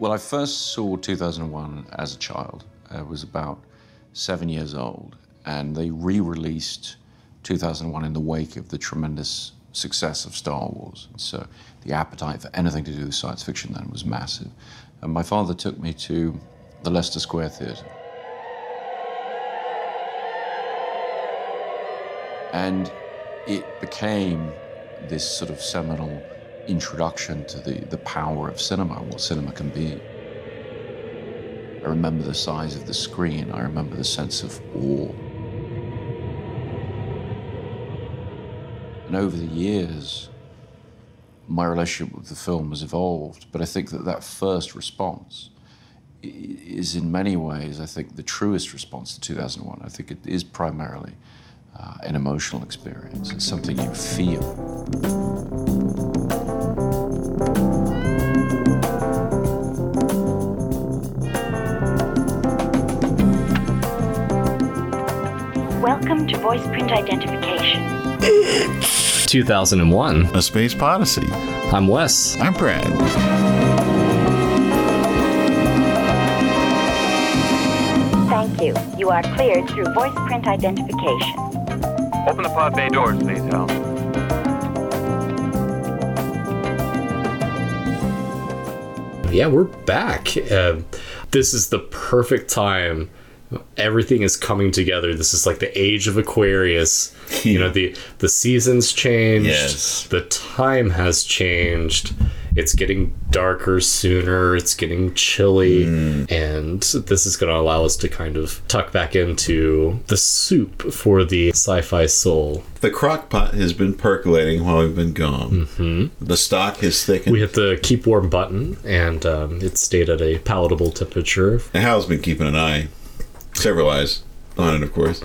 Well, I first saw 2001 as a child. I was about seven years old, and they re released 2001 in the wake of the tremendous success of Star Wars. And so the appetite for anything to do with science fiction then was massive. And my father took me to the Leicester Square Theatre. And it became this sort of seminal introduction to the, the power of cinema, what cinema can be. I remember the size of the screen, I remember the sense of awe. And over the years, my relationship with the film has evolved, but I think that that first response is in many ways, I think, the truest response to 2001. I think it is primarily uh, an emotional experience. It's something you feel. Welcome voice print identification. 2001. A Space Odyssey. I'm Wes. I'm Brad. Thank you. You are cleared through voice print identification. Open the pod bay doors, please, Hal. Yeah, we're back. Uh, this is the perfect time. Everything is coming together. This is like the age of Aquarius. You know, the the seasons changed. Yes. The time has changed. It's getting darker sooner. It's getting chilly. And this is going to allow us to kind of tuck back into the soup for the sci fi soul. The crock pot has been percolating while we've been gone. Mm-hmm. The stock has thickened. We hit the keep warm button, and um, it stayed at a palatable temperature. and Hal's been keeping an eye, several eyes on it, of course.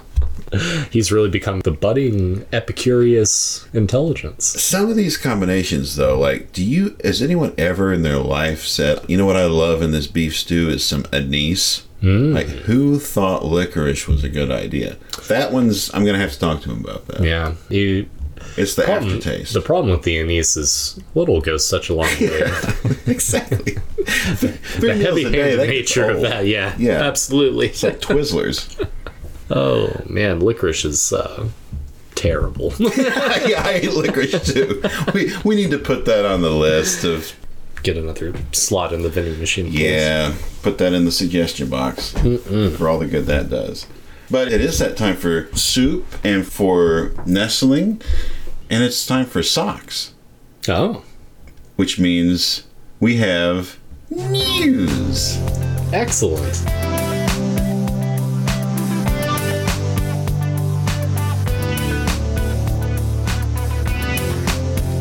He's really become the budding Epicurus intelligence. Some of these combinations, though, like, do you, has anyone ever in their life said, you know what I love in this beef stew is some anise? Hmm. Like, who thought licorice was a good idea? That one's, I'm going to have to talk to him about that. Yeah, you. It's the problem- aftertaste. The problem with the anise is little goes such a long way. exactly. the heavy-handed nature of that, yeah, Yeah. absolutely. It's like Twizzlers. oh man, licorice is uh, terrible. yeah, I hate licorice too. We we need to put that on the list of Get another slot in the vending machine. please. yeah. Put that in the suggestion box for all the good that does. But it is that time for soup and for nestling, and it's time for socks, Oh, which means we have news. excellent.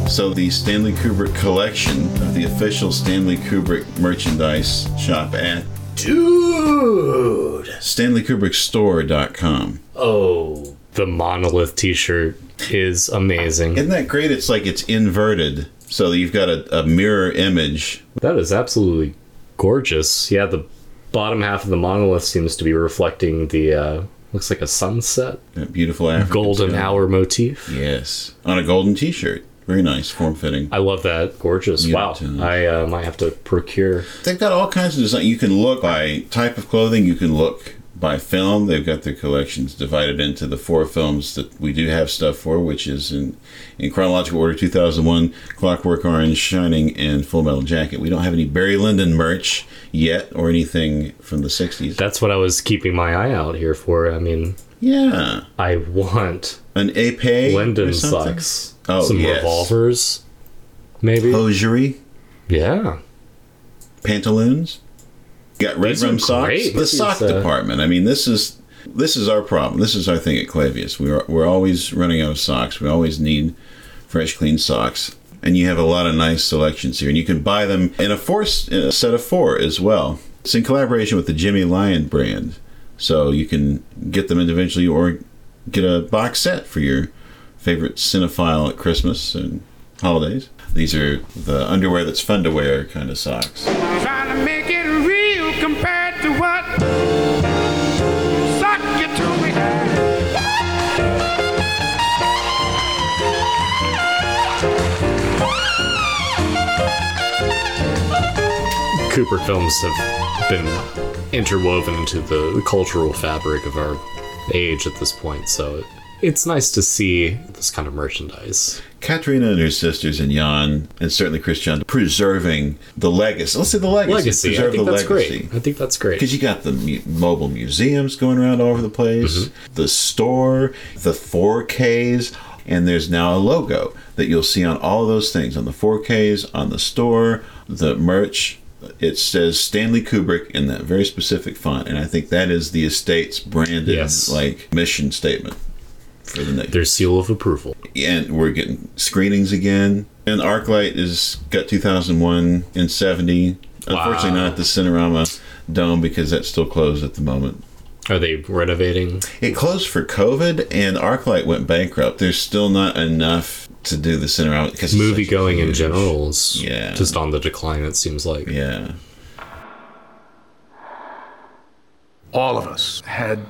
So the Stanley Kubrick collection of the official Stanley Kubrick merchandise shop at dude stanleykubrickstore.com. Oh, the monolith T-shirt is amazing. Isn't that great? It's like it's inverted. So you've got a, a mirror image. That is absolutely gorgeous. Yeah, the bottom half of the monolith seems to be reflecting the uh looks like a sunset That beautiful African golden sky. hour motif. Yes. On a golden t shirt. Very nice, form fitting. I love that. Gorgeous. Yeah, wow. too. I uh, might have to procure. They've got all kinds of design. You can look by type of clothing, you can look by film. They've got their collections divided into the four films that we do have stuff for, which is in, in chronological order 2001, Clockwork Orange, Shining, and Full Metal Jacket. We don't have any Barry Lyndon merch yet or anything from the 60s. That's what I was keeping my eye out here for. I mean, yeah. I want An Ape something? socks. Oh, Some yes. revolvers. Maybe. Hosiery, Yeah. pantaloons. Got red These rum socks. great. The This sock is, uh, department. I mean, this is this is our problem. This is our thing at Clavius. We're we're always running out of socks. We always need fresh, clean socks. And you have a lot of nice selections here, and you can buy them in a four in a set of four as well. It's in collaboration with the Jimmy Lion brand, so you can get them individually or get a box set for your favorite cinephile at Christmas and holidays. These are the underwear that's fun to wear kind of socks. Trying to make it real compared to what suck you to me. Kubrick films have been interwoven into the cultural fabric of our age at this point, so it's nice to see this kind of merchandise. Katrina and her sisters and Jan, and certainly Christian, preserving the legacy. Let's say the legacy. Legacy, I Preserve think the that's legacy. great. I think that's great. Because you got the mu- mobile museums going around all over the place, Mm-hmm. the store, the 4Ks, and there's now a logo that you'll see on all those things on the 4Ks, on the store, the merch. It says Stanley Kubrick in that very specific font, and I think that is the estate's branded Yes. like mission statement for the next. Their seal of approval. and we're getting screenings again. And ArcLight is got 2001 and 70. Unfortunately, Wow. not the Cinerama Dome because that's still closed at the moment. Are they renovating? It closed for COVID, and ArcLight went bankrupt. There's still not enough to do the Cinerama because Movie such a going in general is Yeah. just on the decline, it seems like. Yeah, all of us had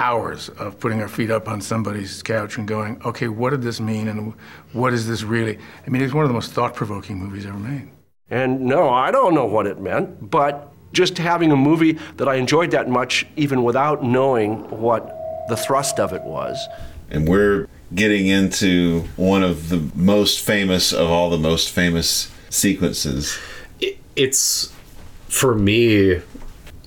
hours of putting our feet up on somebody's couch and going, okay, what did this mean and what is this really? I mean, it's one of the most thought provoking movies ever made. And no, I don't know what it meant, but just having a movie that I enjoyed that much, even without knowing what the thrust of it was. and we're getting into one of the most famous of all the most famous sequences. It's, for me,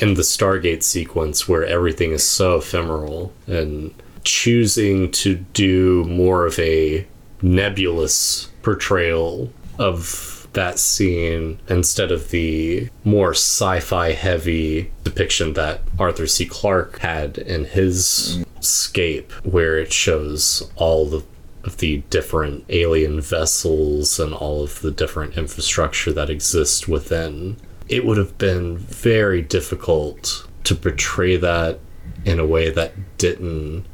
in the Stargate sequence where everything is so ephemeral and choosing to do more of a nebulous portrayal of that scene instead of the more sci-fi heavy depiction that Arthur C. Clarke had in his Scape where it shows all the of the different alien vessels and all of the different infrastructure that exists within it would have been very difficult to portray that in a way that didn't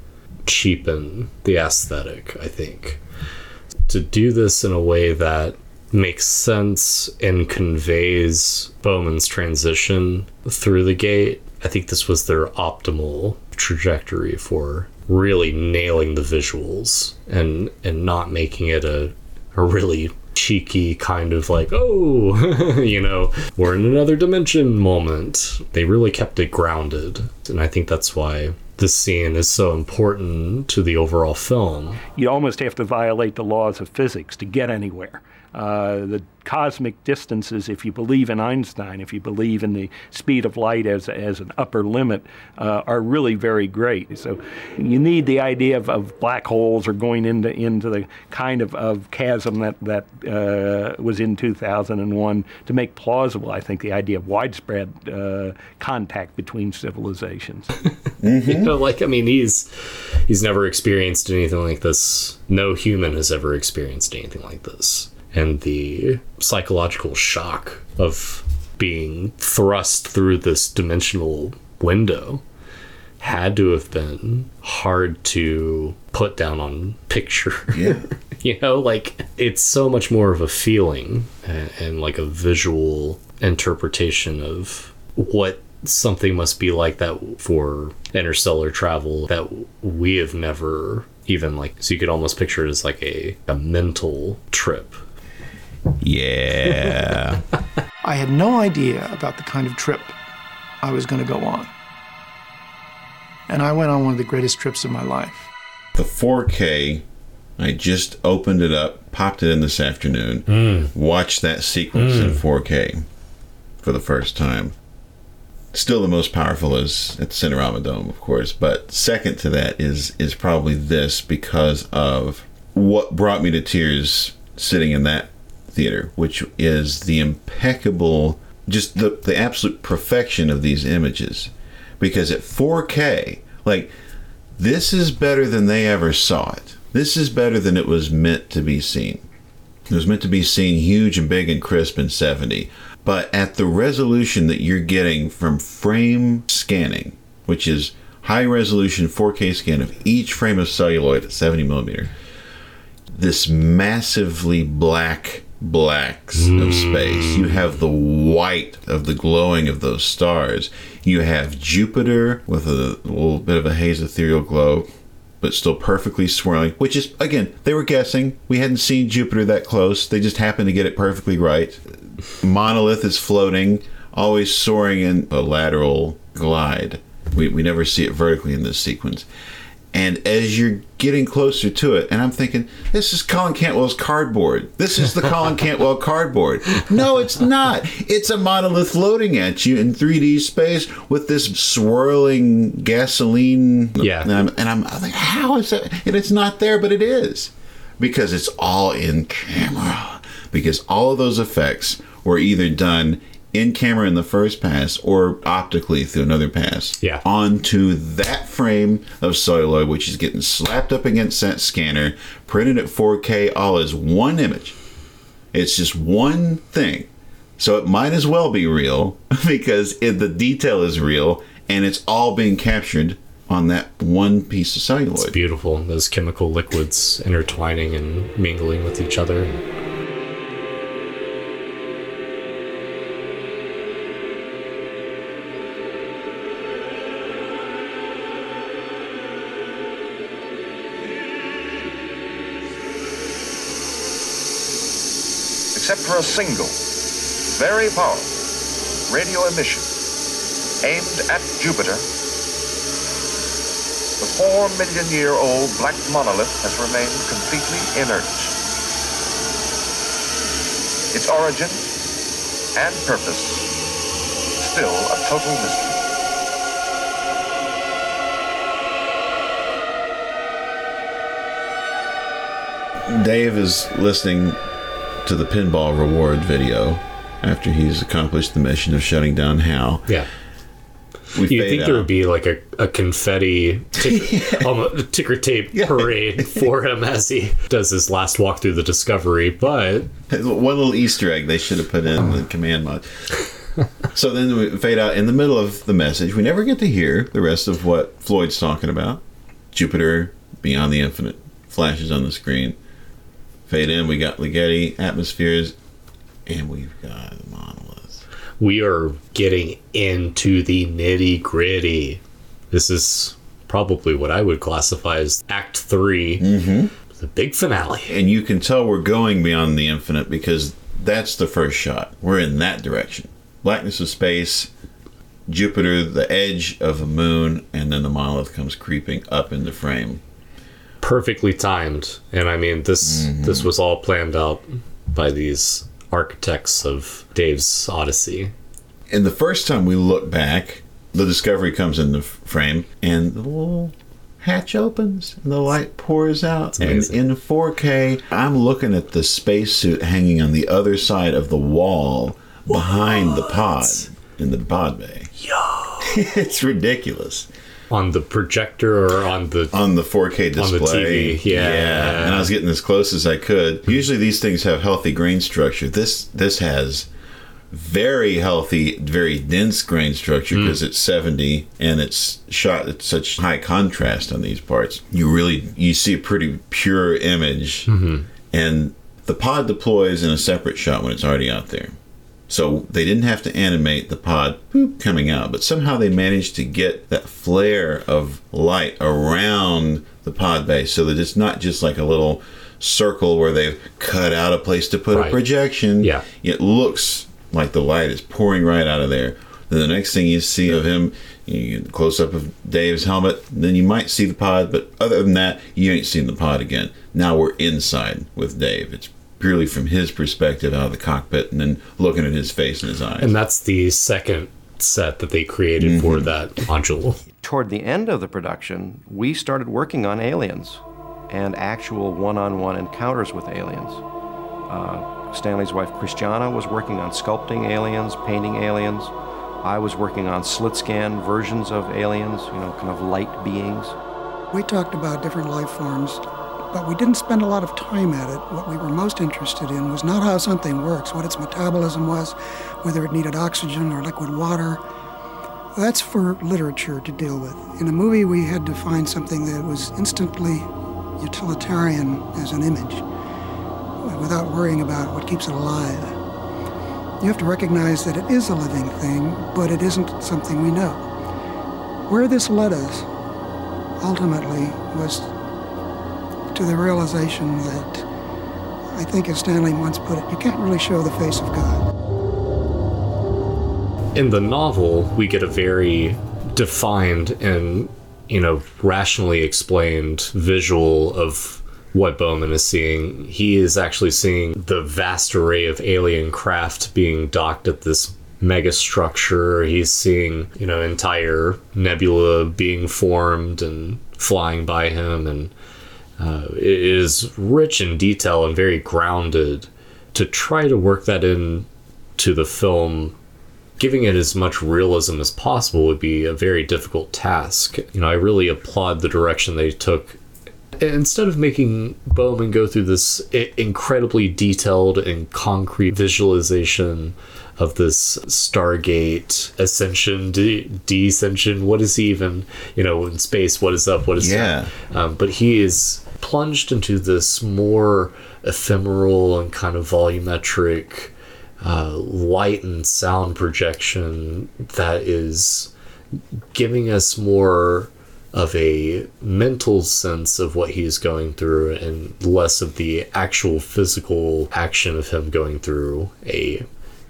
cheapen the aesthetic, I think. To do this in a way that makes sense and conveys Bowman's transition through the gate, I think this was their optimal trajectory for really nailing the visuals and and not making it a a really cheeky kind of like oh you know we're in another dimension moment they really kept it grounded and i think that's why this scene is so important to the overall film you almost have to violate the laws of physics to get anywhere. Uh, the cosmic distances, if you believe in Einstein, if you believe in the speed of light as, as an upper limit, uh, are really very great. So you need the idea of, of black holes or going into, into the kind of, of chasm that, that uh, was in 2001 to make plausible, I think, the idea of widespread uh, contact between civilizations. you know like i mean he's he's never experienced anything like this no human has ever experienced anything like this and the psychological shock of being thrust through this dimensional window had to have been hard to put down on picture Yeah. you know like it's so much more of a feeling and, and like a visual interpretation of what something must be like that for interstellar travel that we have never even like so you could almost picture it as like a, a mental trip Yeah. I had no idea about the kind of trip I was going to go on. And I went on one of the greatest trips of my life. the 4K, I just opened it up, popped it in this afternoon, hmm. watched that sequence in hmm. 4K for the first time. Still the most powerful is at the Cinerama Dome, of course, but second to that is is probably this because of what brought me to tears sitting in that theater, which is the impeccable, just the the absolute perfection of these images. Because at 4K, like this is better than they ever saw it. This is better than it was meant to be seen. It was meant to be seen huge and big and crisp in 70. But at the resolution that you're getting from frame scanning, which is high resolution 4K scan of each frame of celluloid at 70 millimeter, this massively black blacks of space. You have the white of the glowing of those stars. You have Jupiter with a little bit of a haze ethereal glow, but still perfectly swirling, which is, again, they were guessing. We hadn't seen Jupiter that close. They just happened to get it perfectly right. Monolith is floating always soaring in a lateral glide. We, we never see it vertically in this sequence. And as you're getting closer to it, and I'm thinking, this is Colin Cantwell's cardboard. This is the Colin Cantwell cardboard. No, it's not. It's a monolith floating at you in 3D space with this swirling gasoline. Yeah. And I'm, and I'm, I'm like, how is that? And it's not there, but it is. Because it's all in camera. Because all of those effects were either done in camera in the first pass or optically through another pass Yeah. onto that frame of celluloid, which is getting slapped up against that scanner, printed at 4K, all as one image. It's just one thing. So it might as well be real because it, the detail is real and it's all being captured on that one piece of celluloid. It's beautiful. Those chemical liquids intertwining and mingling with each other. A single, very powerful radio emission aimed at Jupiter. The four million year old black monolith has remained completely inert. Its origin and purpose still a total mystery. Dave is listening to the pinball reward video after he's accomplished the mission of shutting down Hal. Yeah. You'd think there would be like a, a confetti tick, almost ticker tape parade for him as he does his last walk through the Discovery, but One little Easter egg they should have put in the command mod. so then we fade out in the middle of the message. We never get to hear the rest of what Floyd's talking about. Jupiter, beyond the infinite, flashes on the screen. Fade in, we got Ligeti, atmospheres, and we've got the monoliths. we are getting into the nitty gritty. This is probably what I would classify as Act 3, mm-hmm. the big finale. And you can tell we're going beyond the infinite because that's the first shot. We're in that direction. Blackness of space, Jupiter, the edge of the moon, and then the monolith comes creeping up into frame. Perfectly timed. And I mean, this mm-hmm. this was all planned out by these architects of Dave's Odyssey. And the first time we look back, the discovery comes in the frame, and the little hatch opens, and the light pours out. And in 4K, I'm looking at the spacesuit hanging on the other side of the wall behind the pod in the pod bay. Yo, it's ridiculous On the projector or on the on the 4K On the display. TV, yeah. and I was getting as close as I could. Usually these things have healthy grain structure. This this has very healthy, very dense grain structure Hmm. because it's 70 and it's shot at such high contrast on these parts. You really you see a pretty pure image, Mm-hmm. and the pod deploys in a separate shot when it's already out there. So they didn't have to animate the pod boop, coming out, but somehow they managed to get that flare of light around the pod base so that it's not just like a little circle where they've cut out a place to put Right. a projection. Yeah. It looks like the light is pouring right out of there. Then the next thing you see of him, you get a close up of Dave's helmet, then you might see the pod, but other than that, you ain't seen the pod again. Now we're inside with Dave. It's purely from his perspective out of the cockpit and then looking at his face and his eyes. and that's the second set that they created for that module. Toward the end of the production, we started working on aliens and actual one on one encounters with aliens. Uh, Stanley's wife Christiana was working on sculpting aliens, painting aliens. I was working on slit scan versions of aliens, you know, kind of light beings. We talked about different life forms, but we didn't spend a lot of time at it. What we were most interested in was not how something works, what its metabolism was, whether it needed oxygen or liquid water. That's for literature to deal with. In a movie, we had to find something that was instantly utilitarian as an image, without worrying about what keeps it alive. You have to recognize that it is a living thing, but it isn't something we know. Where this led us, ultimately, was to the realization that I think, as Stanley once put it, you can't really show the face of God. in the novel, we get a very defined and, you know, rationally explained visual of what Bowman is seeing. He is actually seeing the vast array of alien craft being docked at this mega structure. He's seeing, you know, entire nebula being formed and flying by him. And uh, is rich in detail and very grounded. To try to work that in to the film giving it as much realism as possible would be a very difficult task. You know, I really applaud the direction they took. Instead of making Bowman go through this incredibly detailed and concrete visualization of this Stargate ascension, de- descension, what is he even, you know, in space, what is up, what is Yeah. down? Um, but he is plunged into this more ephemeral and kind of volumetric uh, light and sound projection that is giving us more of a mental sense of what he's going through and less of the actual physical action of him going through a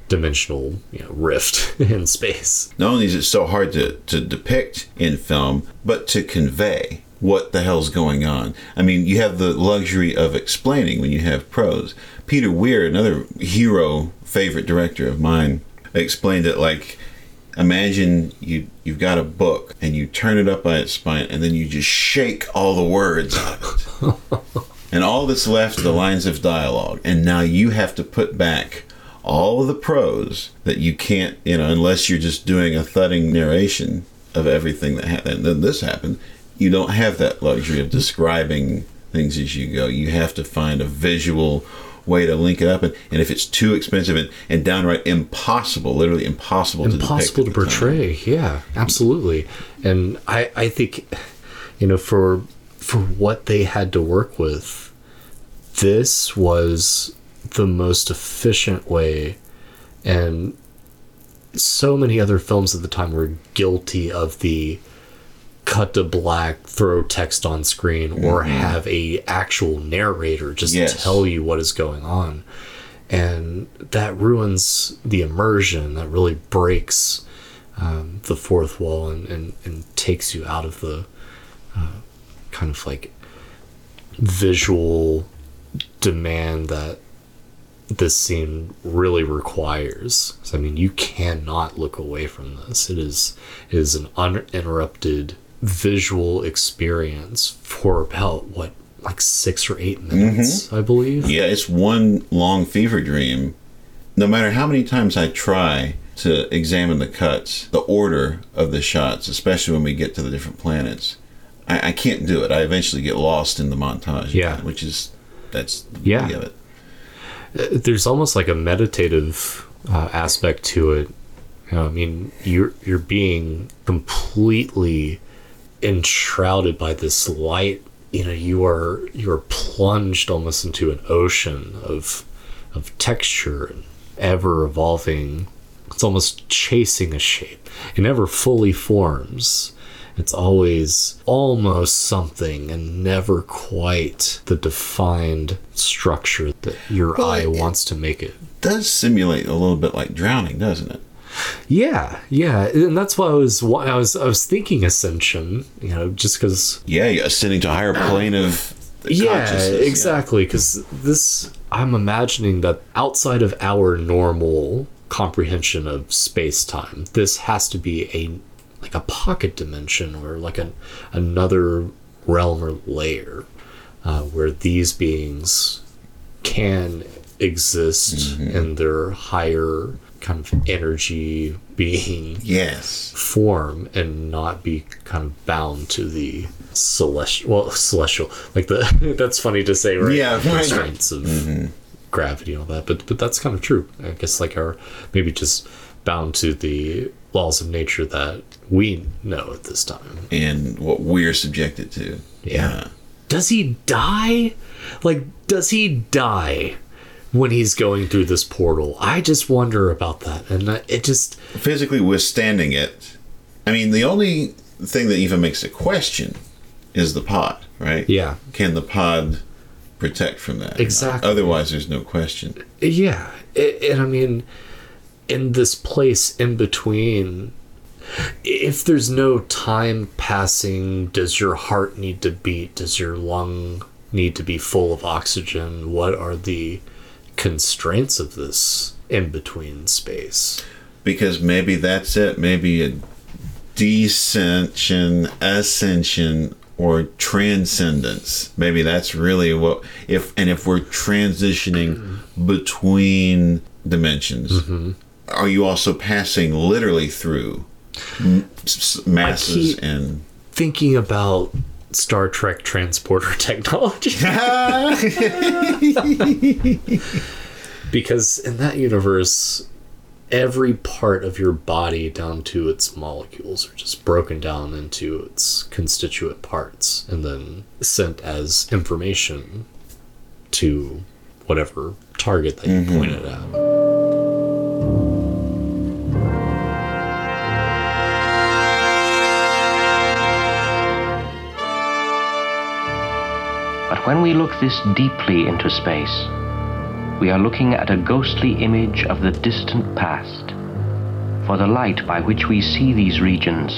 dimensional you know, rift in space. Not only is it so hard to, to depict in film, but to convey what the hell's going on. I mean, you have the luxury of explaining when you have prose. Peter Weir, another hero favorite director of mine, explained it like imagine you you've got a book and you turn it up by its spine and then you just shake all the words out of it. and all that's left are the lines of dialogue. And now you have to put back all of the prose that you can't, you know, unless you're just doing a thudding narration of everything that happened. And then this happened. You don't have that luxury of describing things as you go. You have to find a visual way to link it up. And, and if it's too expensive and, and downright impossible, literally impossible, impossible to, to the time. portray yeah absolutely and i i think you know for for what they had to work with this was the most efficient way and so many other films at the time were guilty of the cut to black throw text on screen or Mhm. have a actual narrator just Yes. tell you what is going on and that ruins the immersion that really breaks um, the fourth wall and, and, and takes you out of the uh, kind of like visual demand that this scene really requires. So, I mean, you cannot look away from this. It is it is an uninterrupted visual experience for about what like six or eight minutes, I believe. Yeah, it's one long fever dream. No matter how many times I try to examine the cuts, the order of the shots, especially when we get to the different planets, I, I can't do it. I eventually get lost in the montage. Yeah. which is that's the Yeah. of it. Uh, there's almost like a meditative uh, aspect to it. I mean, you're you're being completely enshrouded by this light. You know, you are you are plunged almost into an ocean of of texture and ever evolving. It's almost chasing a shape. It never fully forms. It's always almost something and never quite the defined structure that your Well, eye wants to make it. Does simulate a little bit like drowning, doesn't it? Yeah, yeah, and that's why I was why I was I was thinking ascension, you know, just because Yeah, ascending to a higher plane of yeah, exactly. Because this, I'm imagining that outside of our normal comprehension of space time, this has to be a like a pocket dimension or like an another realm or layer uh, where these beings can exist in their higher kind of energy being Yes. form and not be kind of bound to the celestial well celestial like the that's funny to say right Yeah, right. constraints of mm-hmm. gravity and all that but but that's kind of true i guess like our maybe just bound to the laws of nature that we know at this time And what we're subjected to. Yeah. does he die like does he die when he's going through this portal i just wonder about that and it just physically withstanding it. I mean, the only thing that even makes a question is the pod, right? Yeah. Can the pod protect from that? Exactly. Otherwise, there's no question. Yeah, and I mean, in this place in between if there's no time passing does your heart need to beat does your lung need to be full of oxygen what are the constraints of this in between space because maybe that's it. Maybe a descension, ascension, or transcendence. Maybe that's really what if and if we're transitioning between dimensions, Mm-hmm. are you also passing literally through masses and thinking about Star Trek transporter technology. because in that universe, every part of your body, down to its molecules, are just broken down into its constituent parts and then sent as information to whatever target that you mm-hmm. point it at. When we look this deeply into space, we are looking at a ghostly image of the distant past. For the light by which we see these regions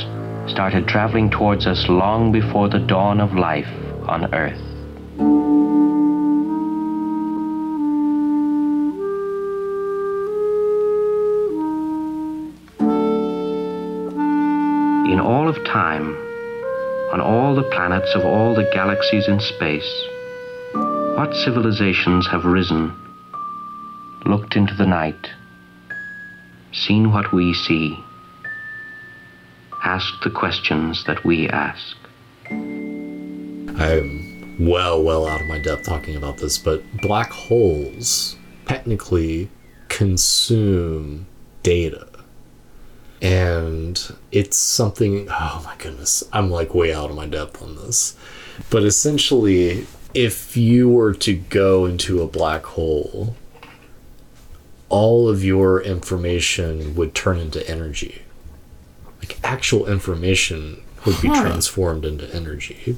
started traveling towards us long before the dawn of life on Earth. In all of time, on all the planets of all the galaxies in space, what civilizations have risen, looked into the night, seen what we see, asked the questions that we ask? I'm well, well out of my depth talking about this, but black holes technically consume data. And it's something, oh my goodness, I'm like way out of my depth on this. But essentially, if you were to go into a black hole, all of your information would turn into energy. Like actual information would be Huh. transformed into energy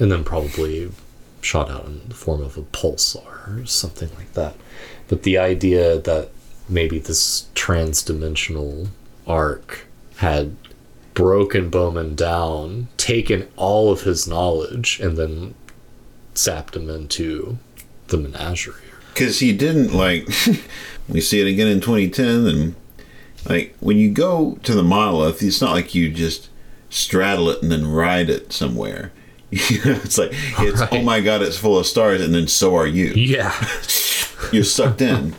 and then probably shot out in the form of a pulsar or something like that. But the idea that maybe this trans-dimensional arc had broken Bowman down, taken all of his knowledge, and then sapped him into the menagerie. because he didn't like we see it again in 2010 and like when you go to the monolith it's not like you just straddle it and then ride it somewhere. It's like it's oh my god it's full of stars and then so are you. Yeah. You're sucked in.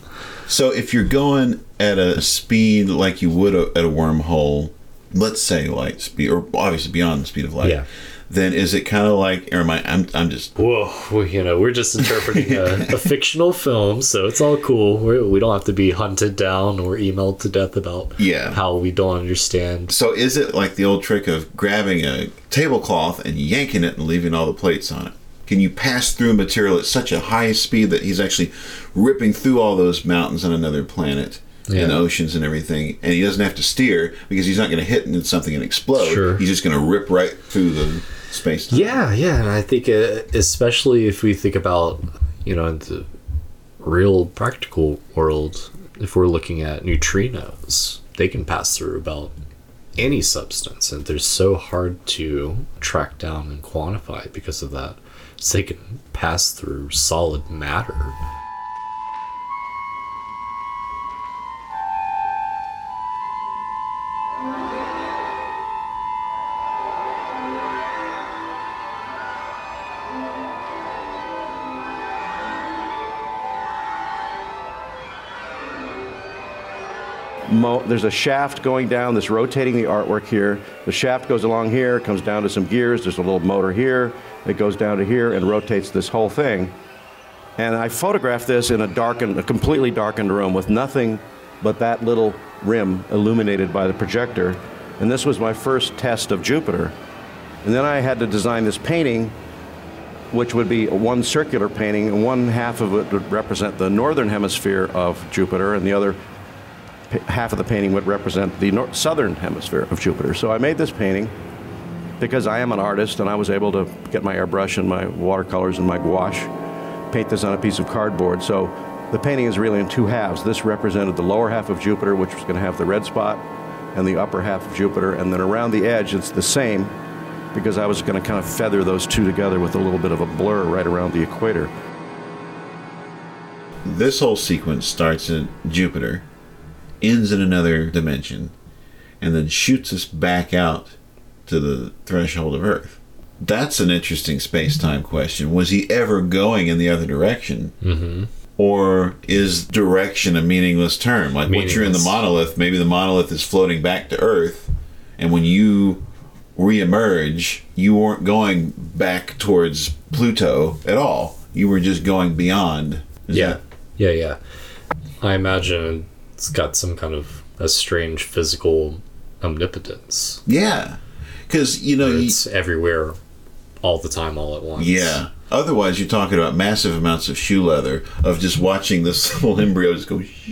So if you're going at a speed like you would a, at a wormhole let's say light speed or obviously beyond the speed of light Yeah. Then is it kind of like or am I I'm, I'm just Whoa, we, you know, we're just interpreting a, a fictional film, so it's all cool. We're, we don't have to be hunted down or emailed to death about Yeah. how we don't understand. So is it like the old trick of grabbing a tablecloth and yanking it and leaving all the plates on it? Can you pass through material at such a high speed that he's actually ripping through all those mountains on another planet and oceans and everything, and he doesn't have to steer because he's not going to hit into something and explode. Sure. He's just going to rip right through the space. Yeah, yeah, and I think uh, especially if we think about you know the real practical world, if we're looking at neutrinos, they can pass through about any substance, and they're so hard to track down and quantify because of that. So they can pass through solid matter. There's a shaft going down that's rotating the artwork here. The shaft goes along here, comes down to some gears. There's a little motor here. It goes down to here and rotates this whole thing. And I photographed this in a darkened, a completely darkened room with nothing but that little rim illuminated by the projector. And this was my first test of Jupiter. And then I had to design this painting, which would be one circular painting, and one half of it would represent the northern hemisphere of Jupiter, and the other half of the painting would represent the nor- southern hemisphere of Jupiter. So I made this painting because I am an artist and I was able to get my airbrush and my watercolors and my gouache, paint this on a piece of cardboard. So The painting is really in two halves. This represented the lower half of Jupiter, which was going to have the red spot, and the upper half of Jupiter. And then around the edge, it's the same because I was going to kind of feather those two together with a little bit of a blur right around the equator. This whole sequence starts in Jupiter, ends in another dimension, and then shoots us back out to the threshold of Earth. That's an interesting space time question. Was he ever going in the other direction? Mm-hmm. Or is direction a meaningless term? Like once you're in the monolith, maybe the monolith is floating back to Earth, and when you reemerge, you weren't going back towards Pluto at all. You were just going beyond. Is yeah. that- Yeah, yeah. I imagine it's got some kind of a strange physical omnipotence. yeah. Because, you know, you, It's everywhere all the time, all at once. Yeah. Otherwise, you're talking about massive amounts of shoe leather of just watching this little embryo just go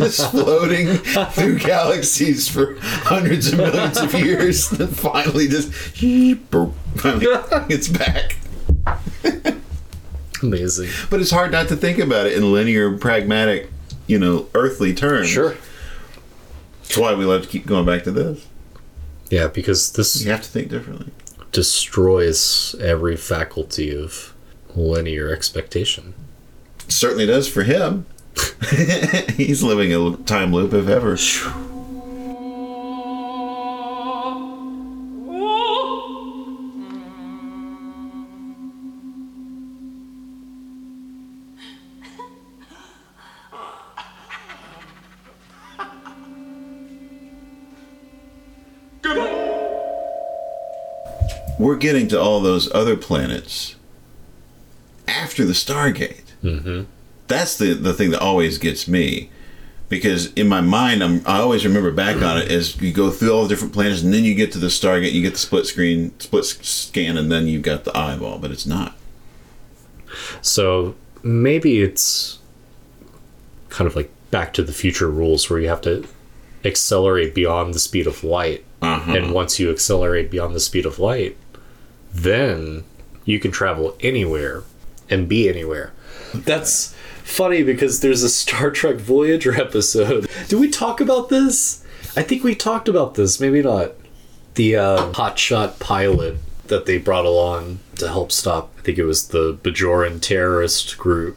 just floating through galaxies for hundreds of millions of years, and then finally just finally it's back. Amazing. But it's hard not to think about it in linear, pragmatic, you know, earthly terms. Sure. That's why we love to keep going back to this. Yeah, because this You have to think differently. destroys every faculty of linear expectation. Certainly does for him. He's living a time loop if ever. We're getting to all those other planets after the Stargate. Mm-hmm. That's the, the thing that always gets me. Because in my mind, I'm, I always remember back on it as you go through all the different planets, and then you get to the Stargate, you get the split screen, split scan, and then you've got the eyeball, but it's not. So maybe it's kind of like Back to the Future rules where you have to accelerate beyond the speed of light. Uh-huh. And once you accelerate beyond the speed of light, then you can travel anywhere and be anywhere. That's funny because there's a Star Trek Voyager episode. Did we talk about this? I think we talked about this, maybe not. The uh, hotshot pilot that they brought along to help stop, I think it was the Bajoran terrorist group.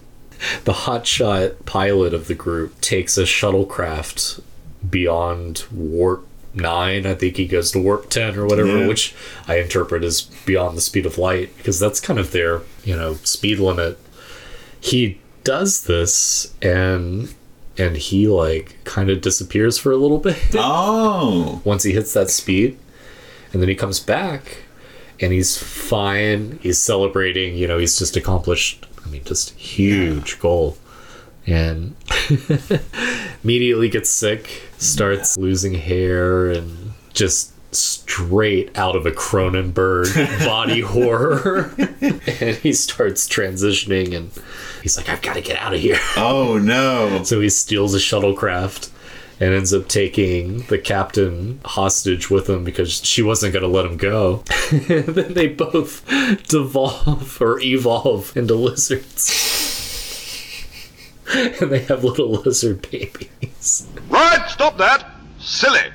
The hotshot pilot of the group takes a shuttlecraft beyond warp 9 i think he goes to warp 10 or whatever Yeah. which i interpret as beyond the speed of light because that's kind of their you know speed limit he does this and and he like kind of disappears for a little bit Oh. once he hits that speed and then he comes back and he's fine he's celebrating you know he's just accomplished i mean just huge goal and immediately gets sick starts losing hair and just straight out of a cronenberg body horror and he starts transitioning and he's like i've got to get out of here Oh, no. so he steals a shuttlecraft and ends up taking the captain hostage with him because she wasn't going to let him go. then they both devolve or evolve into lizards. and they have little lizard babies. Right, stop that! Silly!